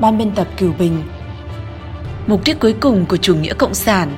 Ban biên tập Cửu Bình Mục đích cuối cùng của chủ nghĩa cộng sản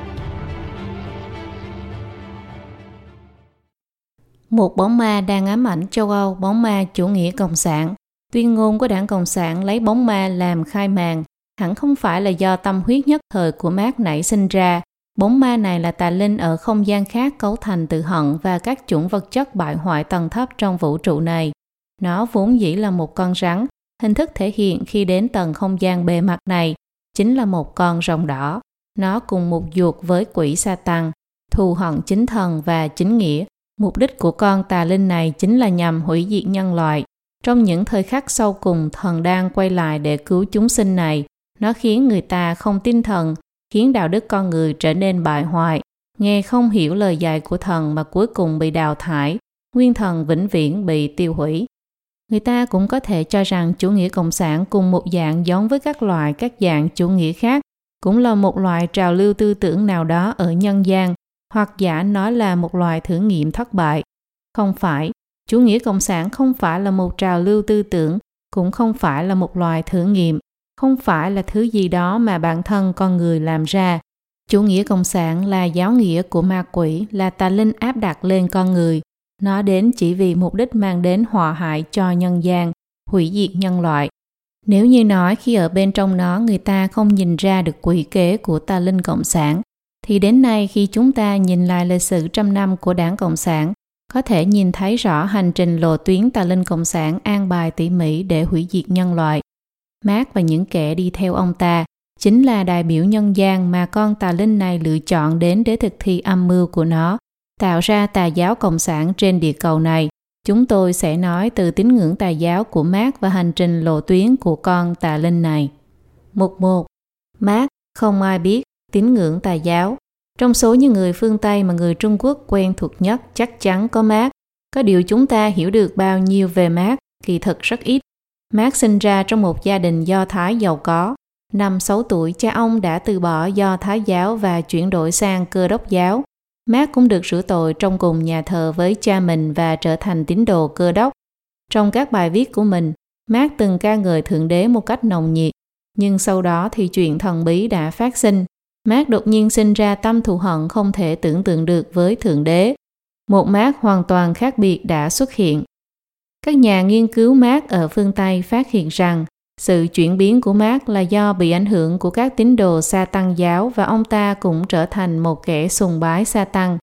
Một bóng ma đang ám ảnh châu Âu bóng ma chủ nghĩa cộng sản. Tuyên ngôn của đảng Cộng sản lấy bóng ma làm khai màn, hẳn không phải là do tâm huyết nhất thời của Mark nảy sinh ra. Bóng ma này là tà linh ở không gian khác cấu thành từ hận và các chủng vật chất bại hoại tầng thấp trong vũ trụ này. Nó vốn dĩ là một con rắn, hình thức thể hiện khi đến tầng không gian bề mặt này chính là một con rồng đỏ. Nó cùng một ruột với quỷ sa tăng, thù hận chính thần và chính nghĩa. Mục đích của con tà linh này chính là nhằm hủy diệt nhân loại. Trong những thời khắc sau cùng, thần đang quay lại để cứu chúng sinh này. Nó khiến người ta không tin thần, khiến đạo đức con người trở nên bại hoại, nghe không hiểu lời dạy của thần mà cuối cùng bị đào thải, nguyên thần vĩnh viễn bị tiêu hủy. Người ta cũng có thể cho rằng chủ nghĩa cộng sản cùng một dạng giống với các loại các dạng chủ nghĩa khác, cũng là một loại trào lưu tư tưởng nào đó ở nhân gian, hoặc giả nó là một loại thử nghiệm thất bại. Không phải, chủ nghĩa cộng sản không phải là một trào lưu tư tưởng, cũng không phải là một loại thử nghiệm, không phải là thứ gì đó mà bản thân con người làm ra. Chủ nghĩa cộng sản là giáo nghĩa của ma quỷ, là tà linh áp đặt lên con người, nó đến chỉ vì mục đích mang đến họa hại cho nhân gian, hủy diệt nhân loại. Nếu như nói khi ở bên trong nó người ta không nhìn ra được quỷ kế của tà linh cộng sản, thì đến nay khi chúng ta nhìn lại lịch sử trăm năm của đảng Cộng sản, có thể nhìn thấy rõ hành trình lộ tuyến tà linh cộng sản an bài tỉ mỉ để hủy diệt nhân loại. Mark và những kẻ đi theo ông ta chính là đại biểu nhân gian mà con tà linh này lựa chọn đến để thực thi âm mưu của nó tạo ra tà giáo cộng sản trên địa cầu này. Chúng tôi sẽ nói từ tín ngưỡng tà giáo của Mark và hành trình lộ tuyến của con tà linh này. Mục 1. Mark không ai biết tín ngưỡng tà giáo. Trong số những người phương Tây mà người Trung Quốc quen thuộc nhất chắc chắn có Mark. Có điều chúng ta hiểu được bao nhiêu về Mark kỳ thực rất ít. Mark sinh ra trong một gia đình do Thái giàu có. Năm 6 tuổi, cha ông đã từ bỏ do Thái giáo và chuyển đổi sang cơ đốc giáo. Mark cũng được rửa tội trong cùng nhà thờ với cha mình và trở thành tín đồ cơ đốc. Trong các bài viết của mình, Mark từng ca ngợi Thượng Đế một cách nồng nhiệt, nhưng sau đó thì chuyện thần bí đã phát sinh. Mark đột nhiên sinh ra tâm thù hận không thể tưởng tượng được với Thượng Đế. Một Mark hoàn toàn khác biệt đã xuất hiện. Các nhà nghiên cứu Mark ở phương Tây phát hiện rằng sự chuyển biến của Mark là do bị ảnh hưởng của các tín đồ sa tăng giáo và ông ta cũng trở thành một kẻ sùng bái sa tăng.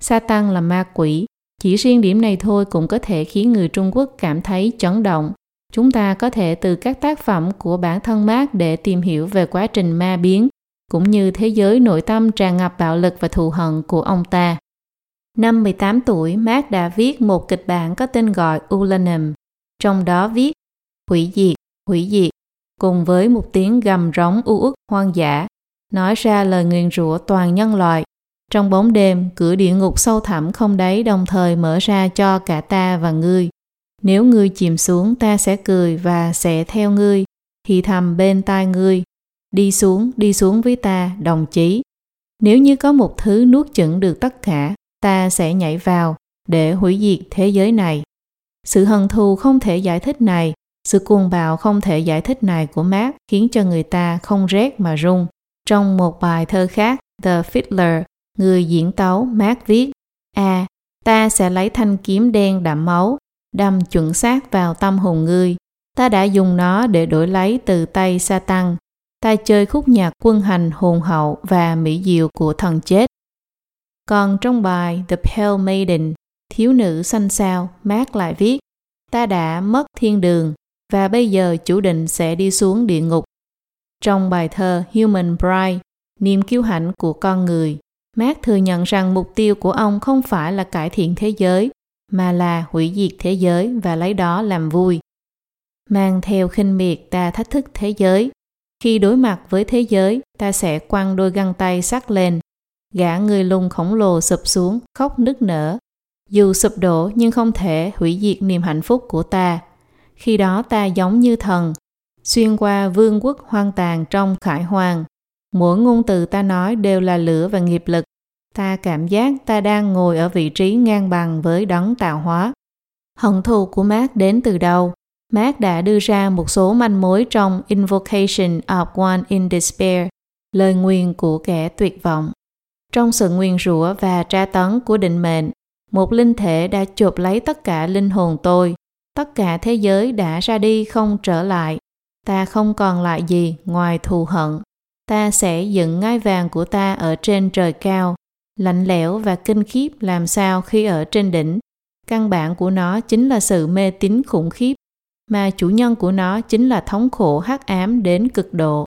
Sa tăng là ma quỷ. Chỉ riêng điểm này thôi cũng có thể khiến người Trung Quốc cảm thấy chấn động. Chúng ta có thể từ các tác phẩm của bản thân Mark để tìm hiểu về quá trình ma biến, cũng như thế giới nội tâm tràn ngập bạo lực và thù hận của ông ta. Năm 18 tuổi, Mark đã viết một kịch bản có tên gọi Ulanum, trong đó viết hủy diệt hủy diệt, cùng với một tiếng gầm rống u uất hoang dã, nói ra lời nguyền rủa toàn nhân loại. Trong bóng đêm, cửa địa ngục sâu thẳm không đáy đồng thời mở ra cho cả ta và ngươi. Nếu ngươi chìm xuống, ta sẽ cười và sẽ theo ngươi, thì thầm bên tai ngươi. Đi xuống, đi xuống với ta, đồng chí. Nếu như có một thứ nuốt chửng được tất cả, ta sẽ nhảy vào để hủy diệt thế giới này. Sự hận thù không thể giải thích này sự cuồng bạo không thể giải thích này của Mark khiến cho người ta không rét mà run. Trong một bài thơ khác, The Fiddler, người diễn tấu Mark viết A. À, ta sẽ lấy thanh kiếm đen đậm máu, đâm chuẩn xác vào tâm hồn ngươi. Ta đã dùng nó để đổi lấy từ tay Satan. Ta chơi khúc nhạc quân hành hồn hậu và mỹ diệu của thần chết. Còn trong bài The Pale Maiden, thiếu nữ xanh xao, Mark lại viết Ta đã mất thiên đường, và bây giờ chủ định sẽ đi xuống địa ngục. Trong bài thơ Human pride niềm kiêu hãnh của con người, Mark thừa nhận rằng mục tiêu của ông không phải là cải thiện thế giới, mà là hủy diệt thế giới và lấy đó làm vui. Mang theo khinh miệt ta thách thức thế giới. Khi đối mặt với thế giới, ta sẽ quăng đôi găng tay sắc lên. Gã người lùng khổng lồ sụp xuống, khóc nức nở. Dù sụp đổ nhưng không thể hủy diệt niềm hạnh phúc của ta khi đó ta giống như thần, xuyên qua vương quốc hoang tàn trong khải hoàng. Mỗi ngôn từ ta nói đều là lửa và nghiệp lực. Ta cảm giác ta đang ngồi ở vị trí ngang bằng với đấng tạo hóa. Hận thù của mát đến từ đâu? mát đã đưa ra một số manh mối trong Invocation of One in Despair, lời nguyền của kẻ tuyệt vọng. Trong sự nguyền rủa và tra tấn của định mệnh, một linh thể đã chộp lấy tất cả linh hồn tôi. Tất cả thế giới đã ra đi không trở lại. Ta không còn lại gì ngoài thù hận. Ta sẽ dựng ngai vàng của ta ở trên trời cao, lạnh lẽo và kinh khiếp làm sao khi ở trên đỉnh. Căn bản của nó chính là sự mê tín khủng khiếp, mà chủ nhân của nó chính là thống khổ hắc ám đến cực độ.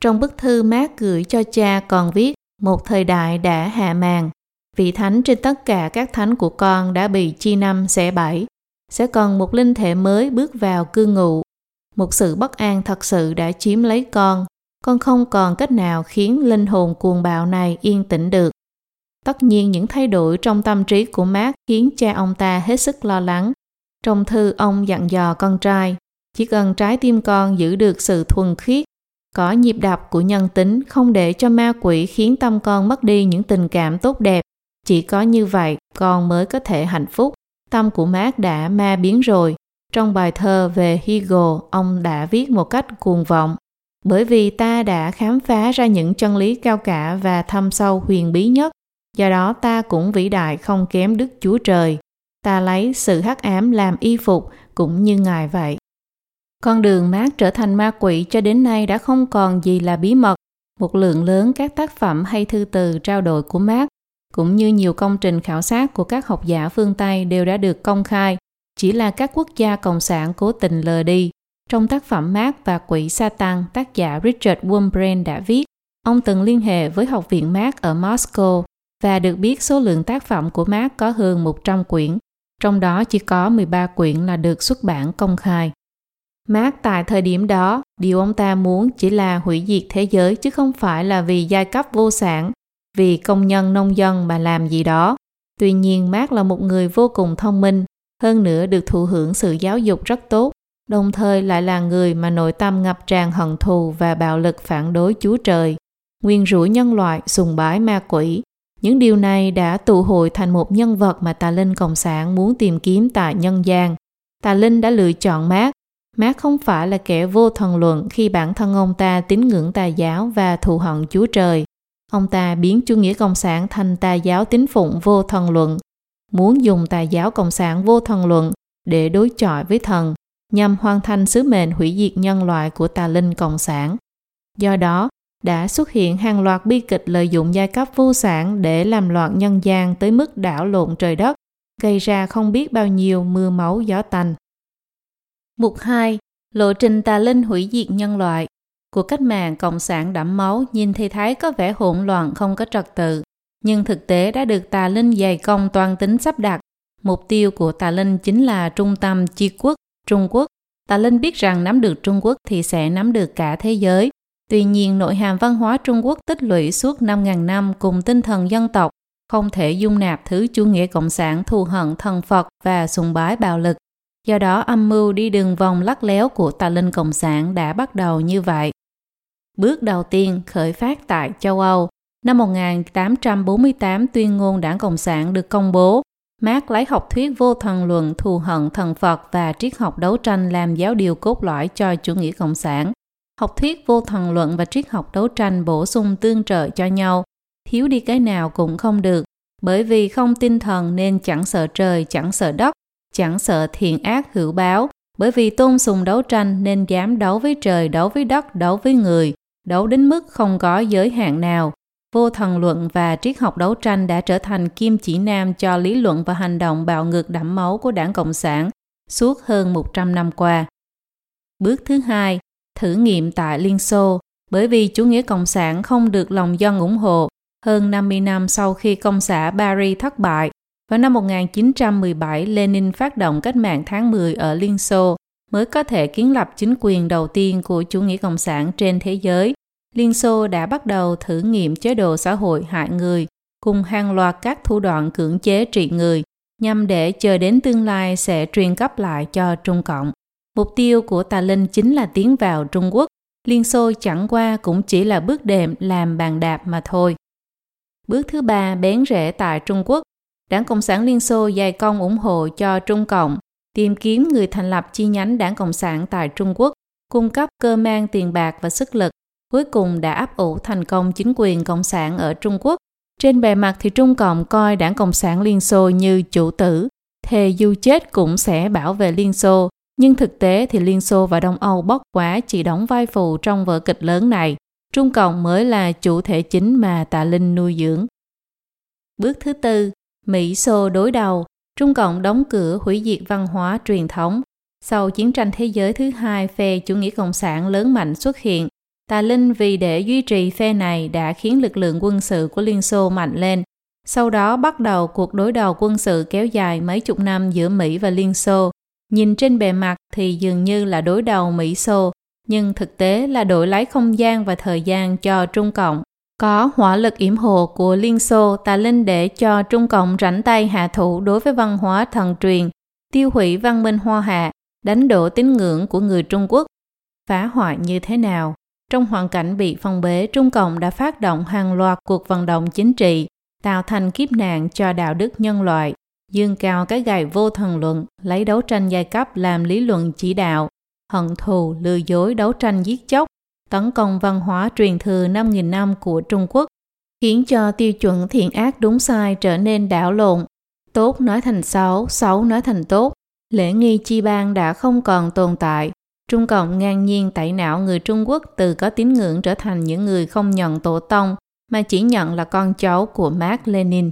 Trong bức thư mát gửi cho cha còn viết, một thời đại đã hạ màn, vị thánh trên tất cả các thánh của con đã bị chi năm xẻ bảy, sẽ còn một linh thể mới bước vào cư ngụ. Một sự bất an thật sự đã chiếm lấy con, con không còn cách nào khiến linh hồn cuồng bạo này yên tĩnh được. Tất nhiên những thay đổi trong tâm trí của Mark khiến cha ông ta hết sức lo lắng. Trong thư ông dặn dò con trai, chỉ cần trái tim con giữ được sự thuần khiết, có nhịp đập của nhân tính không để cho ma quỷ khiến tâm con mất đi những tình cảm tốt đẹp. Chỉ có như vậy con mới có thể hạnh phúc. Tâm của Mark đã ma biến rồi. Trong bài thơ về Hegel, ông đã viết một cách cuồng vọng. Bởi vì ta đã khám phá ra những chân lý cao cả và thâm sâu huyền bí nhất do đó ta cũng vĩ đại không kém Đức Chúa Trời. Ta lấy sự hắc ám làm y phục cũng như Ngài vậy. Con đường mát trở thành ma quỷ cho đến nay đã không còn gì là bí mật. Một lượng lớn các tác phẩm hay thư từ trao đổi của mát cũng như nhiều công trình khảo sát của các học giả phương Tây đều đã được công khai, chỉ là các quốc gia cộng sản cố tình lờ đi. Trong tác phẩm Marx và Quỷ Satan, tác giả Richard Wurmbrand đã viết, ông từng liên hệ với Học viện Marx ở Moscow và được biết số lượng tác phẩm của Marx có hơn 100 quyển, trong đó chỉ có 13 quyển là được xuất bản công khai. Marx tại thời điểm đó, điều ông ta muốn chỉ là hủy diệt thế giới chứ không phải là vì giai cấp vô sản, vì công nhân nông dân mà làm gì đó. Tuy nhiên Mark là một người vô cùng thông minh, hơn nữa được thụ hưởng sự giáo dục rất tốt, đồng thời lại là người mà nội tâm ngập tràn hận thù và bạo lực phản đối Chúa Trời, nguyên rủa nhân loại sùng bái ma quỷ, những điều này đã tụ hội thành một nhân vật mà tà linh Cộng sản muốn tìm kiếm tại nhân gian. Tà linh đã lựa chọn Mark. Mark không phải là kẻ vô thần luận khi bản thân ông ta tín ngưỡng tà giáo và thù hận Chúa Trời. Ông ta biến chủ nghĩa Cộng sản thành tà giáo tín phụng vô thần luận, muốn dùng tà giáo Cộng sản vô thần luận để đối chọi với thần, nhằm hoàn thành sứ mệnh hủy diệt nhân loại của tà linh Cộng sản. Do đó, đã xuất hiện hàng loạt bi kịch lợi dụng giai cấp vô sản để làm loạn nhân gian tới mức đảo lộn trời đất, gây ra không biết bao nhiêu mưa máu gió tanh. Mục 2. Lộ trình tà linh hủy diệt nhân loại Cuộc cách mạng Cộng sản đẫm máu nhìn thì thấy có vẻ hỗn loạn không có trật tự, nhưng thực tế đã được tà linh dày công toàn tính sắp đặt. Mục tiêu của tà linh chính là trung tâm chi quốc, Trung Quốc. Tà linh biết rằng nắm được Trung Quốc thì sẽ nắm được cả thế giới, Tuy nhiên, nội hàm văn hóa Trung Quốc tích lũy suốt 5.000 năm cùng tinh thần dân tộc không thể dung nạp thứ chủ nghĩa cộng sản thù hận thần Phật và sùng bái bạo lực. Do đó, âm mưu đi đường vòng lắc léo của tà linh cộng sản đã bắt đầu như vậy. Bước đầu tiên khởi phát tại châu Âu. Năm 1848, tuyên ngôn đảng Cộng sản được công bố. Marx lấy học thuyết vô thần luận thù hận thần Phật và triết học đấu tranh làm giáo điều cốt lõi cho chủ nghĩa cộng sản. Học thuyết vô thần luận và triết học đấu tranh bổ sung tương trợ cho nhau, thiếu đi cái nào cũng không được, bởi vì không tin thần nên chẳng sợ trời, chẳng sợ đất, chẳng sợ thiện ác hữu báo, bởi vì tôn sùng đấu tranh nên dám đấu với trời, đấu với đất, đấu với người, đấu đến mức không có giới hạn nào. Vô thần luận và triết học đấu tranh đã trở thành kim chỉ nam cho lý luận và hành động bạo ngược đẫm máu của đảng Cộng sản suốt hơn 100 năm qua. Bước thứ hai, thử nghiệm tại Liên Xô bởi vì chủ nghĩa cộng sản không được lòng dân ủng hộ hơn 50 năm sau khi công xã Paris thất bại. Vào năm 1917, Lenin phát động cách mạng tháng 10 ở Liên Xô mới có thể kiến lập chính quyền đầu tiên của chủ nghĩa cộng sản trên thế giới. Liên Xô đã bắt đầu thử nghiệm chế độ xã hội hại người, cùng hàng loạt các thủ đoạn cưỡng chế trị người, nhằm để chờ đến tương lai sẽ truyền cấp lại cho Trung Cộng. Mục tiêu của tà linh chính là tiến vào Trung Quốc. Liên Xô chẳng qua cũng chỉ là bước đệm làm bàn đạp mà thôi. Bước thứ ba bén rễ tại Trung Quốc. Đảng Cộng sản Liên Xô dày công ủng hộ cho Trung Cộng tìm kiếm người thành lập chi nhánh đảng Cộng sản tại Trung Quốc, cung cấp cơ mang tiền bạc và sức lực, cuối cùng đã áp ủ thành công chính quyền Cộng sản ở Trung Quốc. Trên bề mặt thì Trung Cộng coi đảng Cộng sản Liên Xô như chủ tử, thề dù chết cũng sẽ bảo vệ Liên Xô, nhưng thực tế thì Liên Xô và Đông Âu bóc quá chỉ đóng vai phụ trong vở kịch lớn này. Trung Cộng mới là chủ thể chính mà Tạ Linh nuôi dưỡng. Bước thứ tư, Mỹ Xô đối đầu, Trung Cộng đóng cửa hủy diệt văn hóa truyền thống. Sau chiến tranh thế giới thứ hai, phe chủ nghĩa cộng sản lớn mạnh xuất hiện. Tà Linh vì để duy trì phe này đã khiến lực lượng quân sự của Liên Xô mạnh lên. Sau đó bắt đầu cuộc đối đầu quân sự kéo dài mấy chục năm giữa Mỹ và Liên Xô. Nhìn trên bề mặt thì dường như là đối đầu Mỹ-Xô, nhưng thực tế là đổi lấy không gian và thời gian cho Trung Cộng. Có hỏa lực yểm hộ của Liên Xô tà linh để cho Trung Cộng rảnh tay hạ thủ đối với văn hóa thần truyền, tiêu hủy văn minh hoa hạ, đánh đổ tín ngưỡng của người Trung Quốc. Phá hoại như thế nào? Trong hoàn cảnh bị phong bế, Trung Cộng đã phát động hàng loạt cuộc vận động chính trị, tạo thành kiếp nạn cho đạo đức nhân loại, dương cao cái gài vô thần luận, lấy đấu tranh giai cấp làm lý luận chỉ đạo, hận thù, lừa dối, đấu tranh giết chóc, tấn công văn hóa truyền thừa 5.000 năm của Trung Quốc, khiến cho tiêu chuẩn thiện ác đúng sai trở nên đảo lộn. Tốt nói thành xấu, xấu nói thành tốt. Lễ nghi chi bang đã không còn tồn tại. Trung Cộng ngang nhiên tẩy não người Trung Quốc từ có tín ngưỡng trở thành những người không nhận tổ tông, mà chỉ nhận là con cháu của Mark Lenin.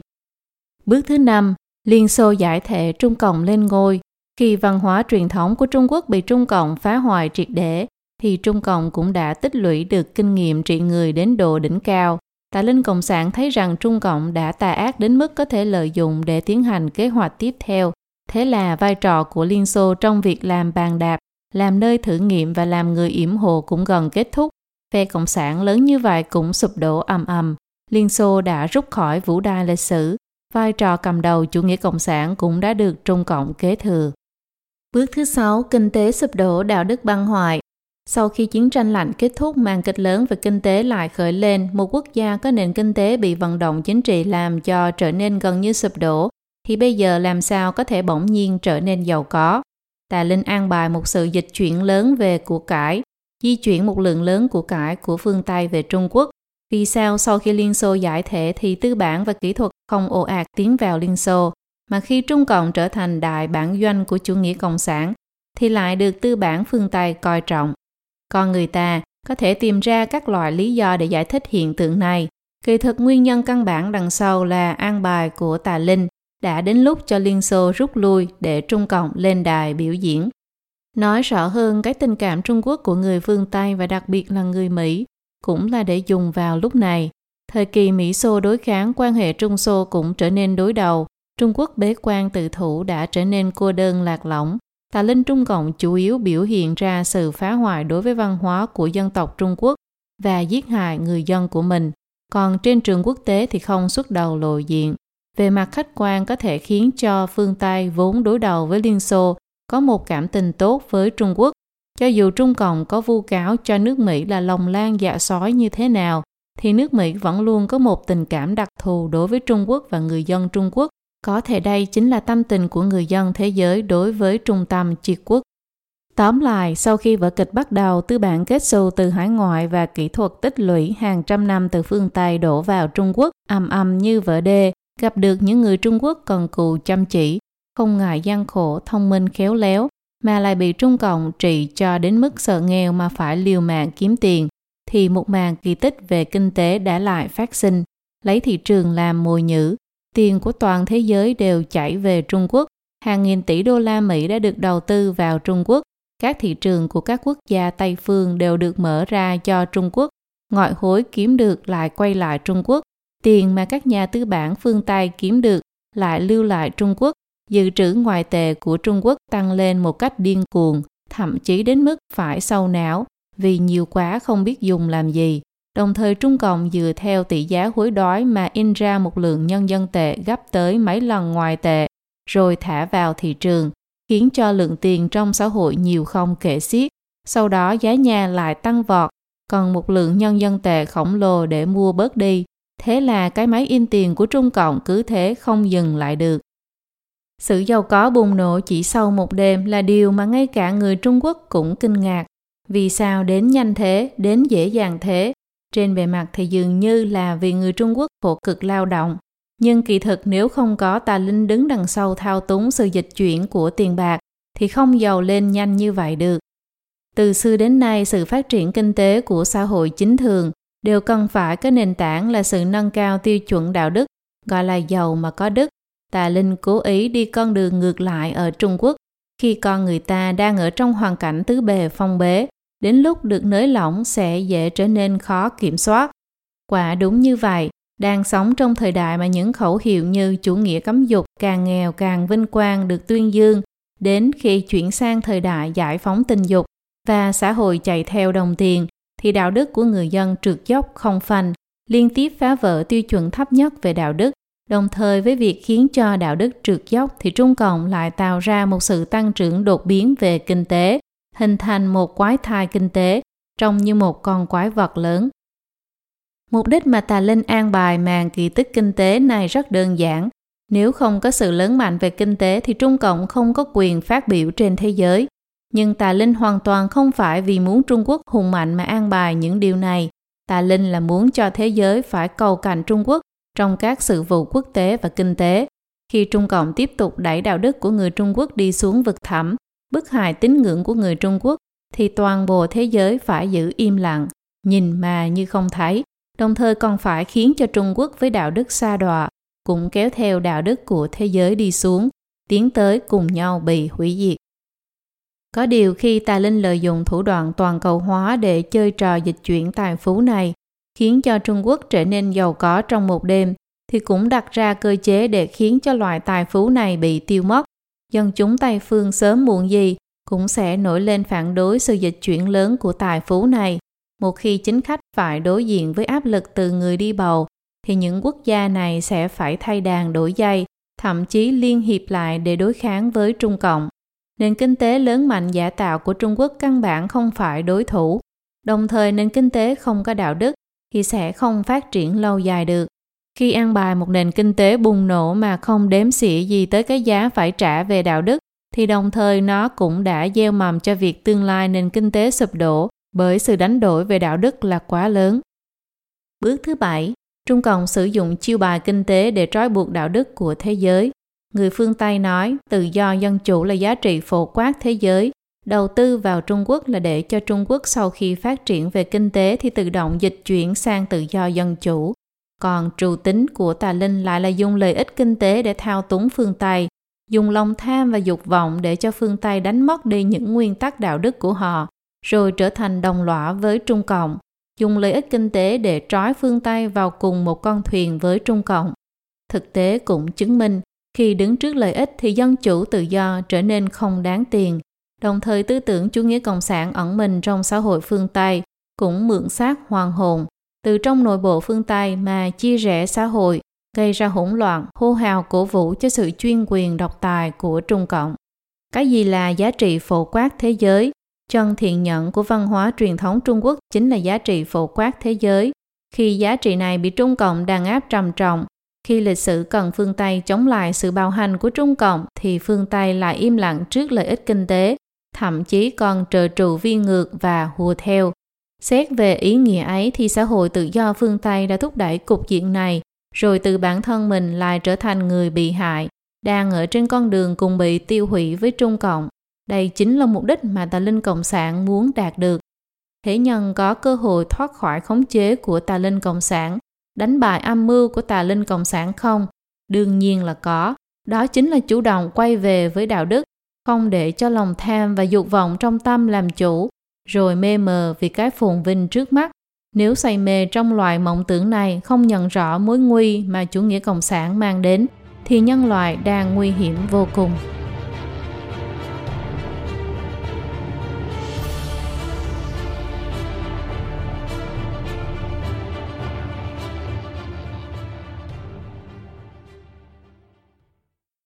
Bước thứ năm, Liên Xô giải thể Trung Cộng lên ngôi. Khi văn hóa truyền thống của Trung Quốc bị Trung Cộng phá hoại triệt để, thì Trung Cộng cũng đã tích lũy được kinh nghiệm trị người đến độ đỉnh cao. Tà Linh Cộng sản thấy rằng Trung Cộng đã tà ác đến mức có thể lợi dụng để tiến hành kế hoạch tiếp theo. Thế là vai trò của Liên Xô trong việc làm bàn đạp, làm nơi thử nghiệm và làm người yểm hộ cũng gần kết thúc. Phe Cộng sản lớn như vậy cũng sụp đổ ầm ầm. Liên Xô đã rút khỏi vũ đài lịch sử. Vai trò cầm đầu chủ nghĩa Cộng sản cũng đã được Trung Cộng kế thừa. Bước thứ sáu, kinh tế sụp đổ, đạo đức băng hoại. Sau khi chiến tranh lạnh kết thúc, màn kịch lớn về kinh tế lại khởi lên. Một quốc gia có nền kinh tế bị vận động chính trị làm cho trở nên gần như sụp đổ, thì bây giờ làm sao có thể bỗng nhiên trở nên giàu có? Tà Linh an bài một sự dịch chuyển lớn về của cải, di chuyển một lượng lớn của cải của phương Tây về Trung Quốc. Vì sao sau khi Liên Xô giải thể thì tư bản và kỹ thuật không ồ ạt tiến vào Liên Xô, mà khi Trung Cộng trở thành đại bản doanh của chủ nghĩa cộng sản, thì lại được tư bản phương Tây coi trọng. Con người ta có thể tìm ra các loại lý do để giải thích hiện tượng này. Kỳ thực nguyên nhân căn bản đằng sau là an bài của tà linh đã đến lúc cho Liên Xô rút lui để Trung Cộng lên đài biểu diễn. Nói rõ hơn cái tình cảm Trung Quốc của người phương Tây và đặc biệt là người Mỹ cũng là để dùng vào lúc này. Thời kỳ Mỹ-Xô đối kháng, quan hệ Trung-Xô cũng trở nên đối đầu. Trung Quốc bế quan tự thủ đã trở nên cô đơn lạc lõng. Tà Linh Trung Cộng chủ yếu biểu hiện ra sự phá hoại đối với văn hóa của dân tộc Trung Quốc và giết hại người dân của mình. Còn trên trường quốc tế thì không xuất đầu lộ diện. Về mặt khách quan có thể khiến cho phương Tây vốn đối đầu với Liên Xô có một cảm tình tốt với Trung Quốc. Cho dù Trung Cộng có vu cáo cho nước Mỹ là lòng lan dạ sói như thế nào, thì nước Mỹ vẫn luôn có một tình cảm đặc thù đối với Trung Quốc và người dân Trung Quốc có thể đây chính là tâm tình của người dân thế giới đối với trung tâm triệt quốc. Tóm lại, sau khi vở kịch bắt đầu, tư bản kết xù từ hải ngoại và kỹ thuật tích lũy hàng trăm năm từ phương Tây đổ vào Trung Quốc, âm âm như vở đê, gặp được những người Trung Quốc cần cù chăm chỉ, không ngại gian khổ, thông minh khéo léo, mà lại bị Trung Cộng trị cho đến mức sợ nghèo mà phải liều mạng kiếm tiền, thì một màn kỳ tích về kinh tế đã lại phát sinh, lấy thị trường làm mồi nhữ, Tiền của toàn thế giới đều chảy về Trung Quốc. Hàng nghìn tỷ đô la Mỹ đã được đầu tư vào Trung Quốc. Các thị trường của các quốc gia Tây phương đều được mở ra cho Trung Quốc. Ngoại hối kiếm được lại quay lại Trung Quốc. Tiền mà các nhà tư bản phương Tây kiếm được lại lưu lại Trung Quốc. Dự trữ ngoại tệ của Trung Quốc tăng lên một cách điên cuồng, thậm chí đến mức phải sâu não, vì nhiều quá không biết dùng làm gì. Đồng thời Trung Cộng dựa theo tỷ giá hối đoái mà in ra một lượng nhân dân tệ gấp tới mấy lần ngoài tệ, rồi thả vào thị trường, khiến cho lượng tiền trong xã hội nhiều không kể xiết. Sau đó giá nhà lại tăng vọt, còn một lượng nhân dân tệ khổng lồ để mua bớt đi. Thế là cái máy in tiền của Trung Cộng cứ thế không dừng lại được. Sự giàu có bùng nổ chỉ sau một đêm là điều mà ngay cả người Trung Quốc cũng kinh ngạc. Vì sao đến nhanh thế, đến dễ dàng thế? Trên bề mặt thì dường như là vì người Trung Quốc khổ cực lao động. Nhưng kỳ thực nếu không có tà linh đứng đằng sau thao túng sự dịch chuyển của tiền bạc, thì không giàu lên nhanh như vậy được. Từ xưa đến nay, sự phát triển kinh tế của xã hội chính thường đều cần phải có nền tảng là sự nâng cao tiêu chuẩn đạo đức, gọi là giàu mà có đức. Tà Linh cố ý đi con đường ngược lại ở Trung Quốc khi con người ta đang ở trong hoàn cảnh tứ bề phong bế, đến lúc được nới lỏng sẽ dễ trở nên khó kiểm soát. Quả đúng như vậy, đang sống trong thời đại mà những khẩu hiệu như chủ nghĩa cấm dục càng nghèo càng vinh quang được tuyên dương, đến khi chuyển sang thời đại giải phóng tình dục và xã hội chạy theo đồng tiền, thì đạo đức của người dân trượt dốc không phanh, liên tiếp phá vỡ tiêu chuẩn thấp nhất về đạo đức. Đồng thời với việc khiến cho đạo đức trượt dốc thì Trung Cộng lại tạo ra một sự tăng trưởng đột biến về kinh tế, hình thành một quái thai kinh tế, trông như một con quái vật lớn. Mục đích mà Tà Linh an bài màn kỳ tích kinh tế này rất đơn giản. Nếu không có sự lớn mạnh về kinh tế thì Trung Cộng không có quyền phát biểu trên thế giới. Nhưng Tà Linh hoàn toàn không phải vì muốn Trung Quốc hùng mạnh mà an bài những điều này. Tà Linh là muốn cho thế giới phải cầu cạnh Trung Quốc trong các sự vụ quốc tế và kinh tế. Khi Trung Cộng tiếp tục đẩy đạo đức của người Trung Quốc đi xuống vực thẳm, bức hại tín ngưỡng của người Trung Quốc, thì toàn bộ thế giới phải giữ im lặng, nhìn mà như không thấy, đồng thời còn phải khiến cho Trung Quốc với đạo đức xa đọa, cũng kéo theo đạo đức của thế giới đi xuống, tiến tới cùng nhau bị hủy diệt. Có điều khi Tà Linh lợi dụng thủ đoạn toàn cầu hóa để chơi trò dịch chuyển tài phú này, khiến cho Trung Quốc trở nên giàu có trong một đêm, thì cũng đặt ra cơ chế để khiến cho loại tài phú này bị tiêu mất. Dân chúng Tây phương sớm muộn gì cũng sẽ nổi lên phản đối sự dịch chuyển lớn của tài phú này. Một khi chính khách phải đối diện với áp lực từ người đi bầu, thì những quốc gia này sẽ phải thay đàn đổi dây, thậm chí liên hiệp lại để đối kháng với Trung Cộng nền kinh tế lớn mạnh giả tạo của Trung Quốc căn bản không phải đối thủ. Đồng thời nền kinh tế không có đạo đức thì sẽ không phát triển lâu dài được. Khi ăn bài một nền kinh tế bùng nổ mà không đếm xỉa gì tới cái giá phải trả về đạo đức, thì đồng thời nó cũng đã gieo mầm cho việc tương lai nền kinh tế sụp đổ bởi sự đánh đổi về đạo đức là quá lớn. Bước thứ bảy, Trung Cộng sử dụng chiêu bài kinh tế để trói buộc đạo đức của thế giới. Người phương Tây nói tự do dân chủ là giá trị phổ quát thế giới. Đầu tư vào Trung Quốc là để cho Trung Quốc sau khi phát triển về kinh tế thì tự động dịch chuyển sang tự do dân chủ. Còn trù tính của tà linh lại là dùng lợi ích kinh tế để thao túng phương Tây, dùng lòng tham và dục vọng để cho phương Tây đánh mất đi những nguyên tắc đạo đức của họ, rồi trở thành đồng lõa với Trung Cộng, dùng lợi ích kinh tế để trói phương Tây vào cùng một con thuyền với Trung Cộng. Thực tế cũng chứng minh khi đứng trước lợi ích thì dân chủ tự do trở nên không đáng tiền. Đồng thời tư tưởng chủ nghĩa cộng sản ẩn mình trong xã hội phương Tây cũng mượn xác hoàng hồn từ trong nội bộ phương Tây mà chia rẽ xã hội, gây ra hỗn loạn, hô hào cổ vũ cho sự chuyên quyền độc tài của Trung Cộng. Cái gì là giá trị phổ quát thế giới? Chân thiện nhận của văn hóa truyền thống Trung Quốc chính là giá trị phổ quát thế giới. Khi giá trị này bị Trung Cộng đàn áp trầm trọng, khi lịch sử cần phương Tây chống lại sự bạo hành của Trung Cộng thì phương Tây lại im lặng trước lợi ích kinh tế, thậm chí còn trờ trụ vi ngược và hùa theo. Xét về ý nghĩa ấy thì xã hội tự do phương Tây đã thúc đẩy cục diện này, rồi từ bản thân mình lại trở thành người bị hại, đang ở trên con đường cùng bị tiêu hủy với Trung Cộng. Đây chính là mục đích mà tà linh Cộng sản muốn đạt được. Thế nhân có cơ hội thoát khỏi khống chế của tà linh Cộng sản đánh bại âm mưu của tà linh cộng sản không? Đương nhiên là có. Đó chính là chủ động quay về với đạo đức, không để cho lòng tham và dục vọng trong tâm làm chủ, rồi mê mờ vì cái phồn vinh trước mắt. Nếu say mê trong loại mộng tưởng này không nhận rõ mối nguy mà chủ nghĩa cộng sản mang đến, thì nhân loại đang nguy hiểm vô cùng.